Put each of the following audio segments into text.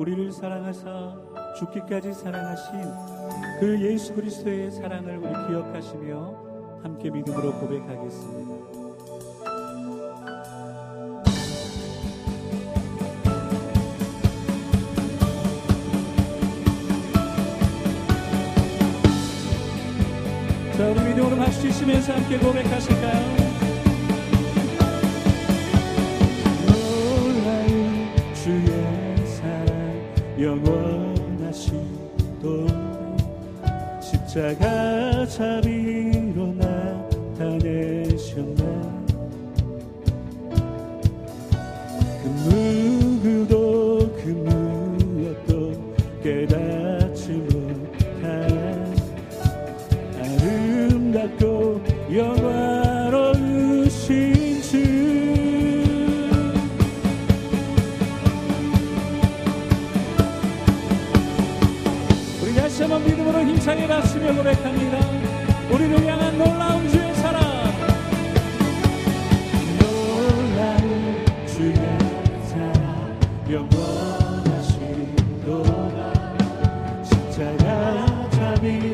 우리를 사랑하사 죽기까지 사랑하신 그 예수 그리스도의 사랑을 우리 기억하시며 함께 믿음으로 고백하겠습니다. 자, 우리 믿음으로 박수 치시면서 함께 고백하실까요? 원하시도, 십자가 자비 일어났으며 고백합니다. 우리를 향한 놀라운 주의 사랑. 놀라운 주의 사랑. 영원하신 동안 십자가 잡이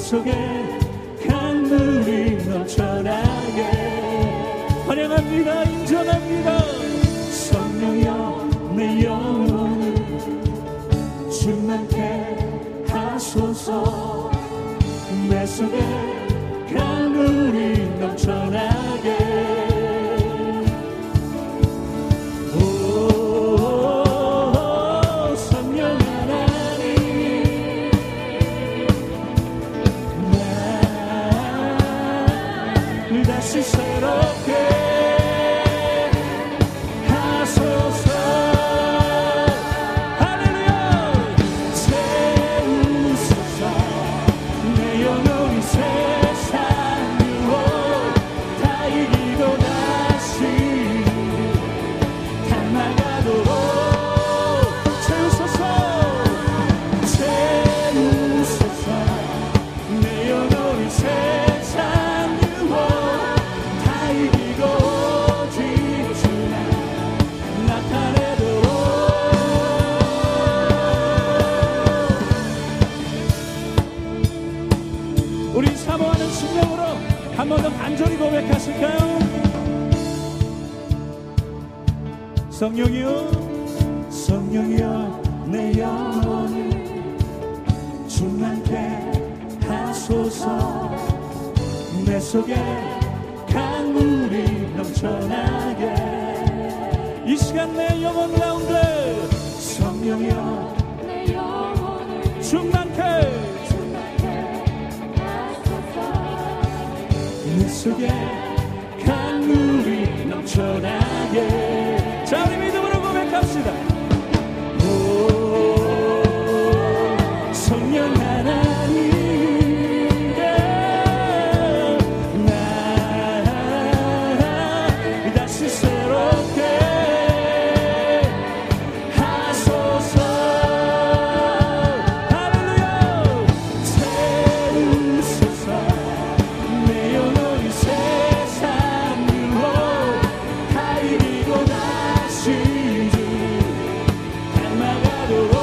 속에 강물이 넘쳐나게. 환영합니다 인정합니다. 성령여 내 영혼을 충만케 하소서. 내 속에 강물이 넘쳐나게. 다시 새롭게 간절히 고백하실까요? 성령이여 성령이여 내 영혼을 충만케 하소서 내 속에 강물이 넘쳐나게 이 시간 내 영혼 가운데 성령이여 속에 강물이 넘쳐나게. Whoa.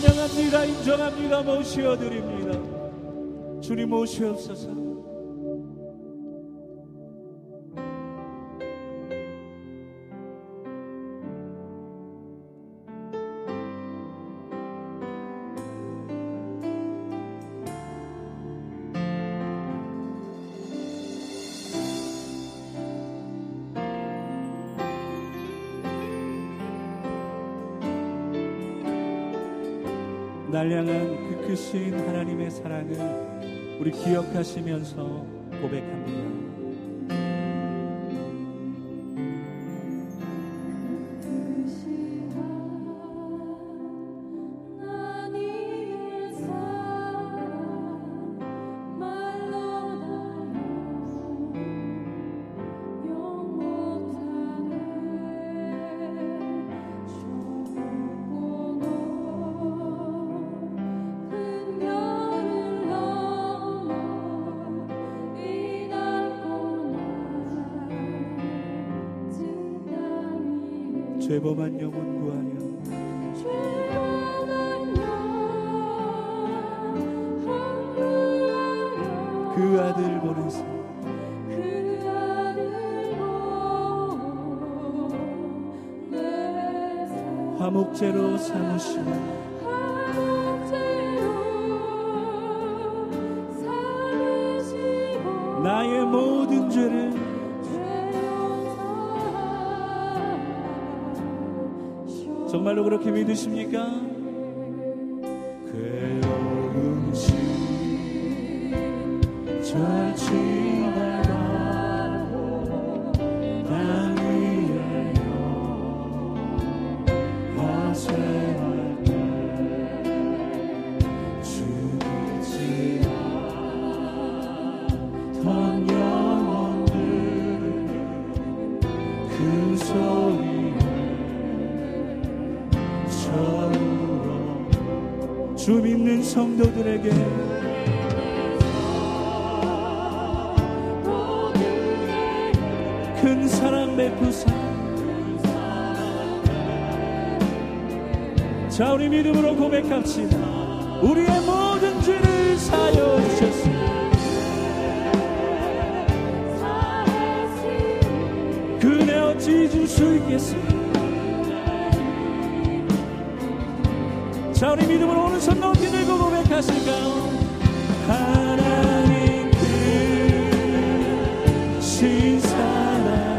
찬양합니다. 인정합니다. 모셔드립니다. 주님 모시옵소서. 날 향한 그 크신 하나님의 사랑을 우리 기억하시면서 고백합니다. 죄범한 영혼 영혼 그 아들 보내사 화목제로 삼으시며 정말로 그렇게 믿으십니까? 괴로운 시절 지 주 믿는 성도들에게 큰 사랑 베푸사. 자 우리 믿음으로 고백합시다. 우리의 모든 죄를 사여 주셨습니다. 그네 어찌 잊을 수 있겠습니까 자 우리 믿음으로 오른손 높이 들고 고백하실까요? 하나님 그신 사랑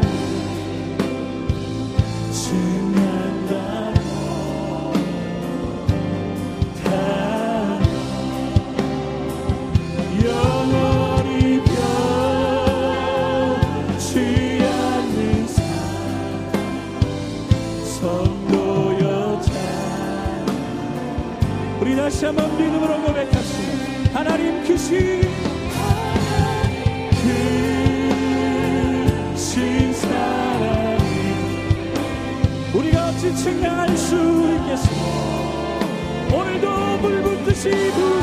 증명하고 다 영원히 변치 않는 삶 성도 우리 다시 한번 믿음으로 고백합시다. 하나님 크신 크신 사랑이 우리가 어찌 측량할 수 있겠습니까? 오늘도 물 붓듯이 부으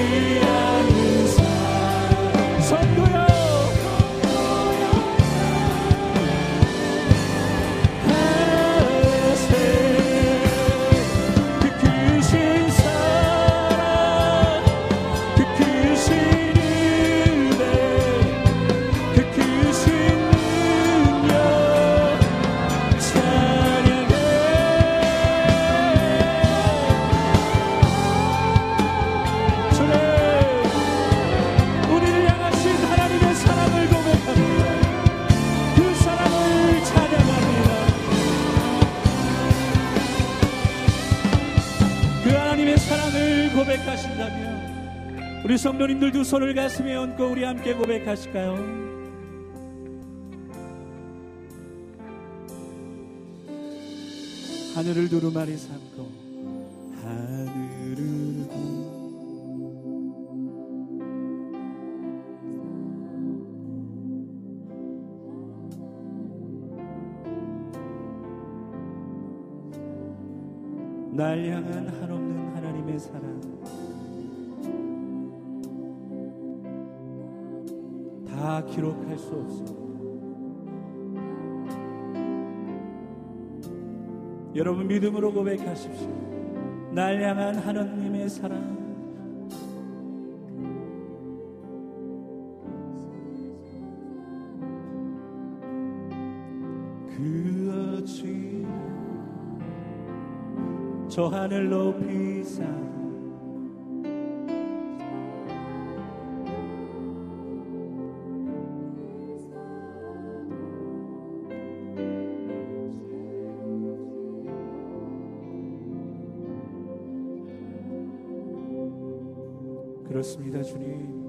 변 성도님들 두 손을 가슴에 얹고 우리 함께 고백하실까요? 하늘을 두루마리 삼고 하늘을 두날 향한 한없는 하나님의 사랑 다 기록할 수 없습니다. 여러분 믿음으로 고백하십시오. 날 향한 하나님의 사랑 그 어찌 저 하늘 높이 쌓 그렇습니다, 주님.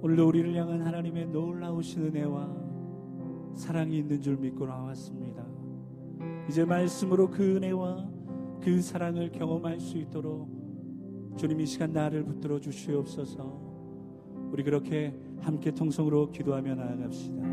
오늘도 우리를 향한 하나님의 놀라우신 은혜와 사랑이 있는 줄 믿고 나왔습니다. 이제 말씀으로 그 은혜와 그 사랑을 경험할 수 있도록 주님 이 시간 나를 붙들어 주시옵소서. 우리 그렇게 함께 통성으로 기도하며 나아갑시다.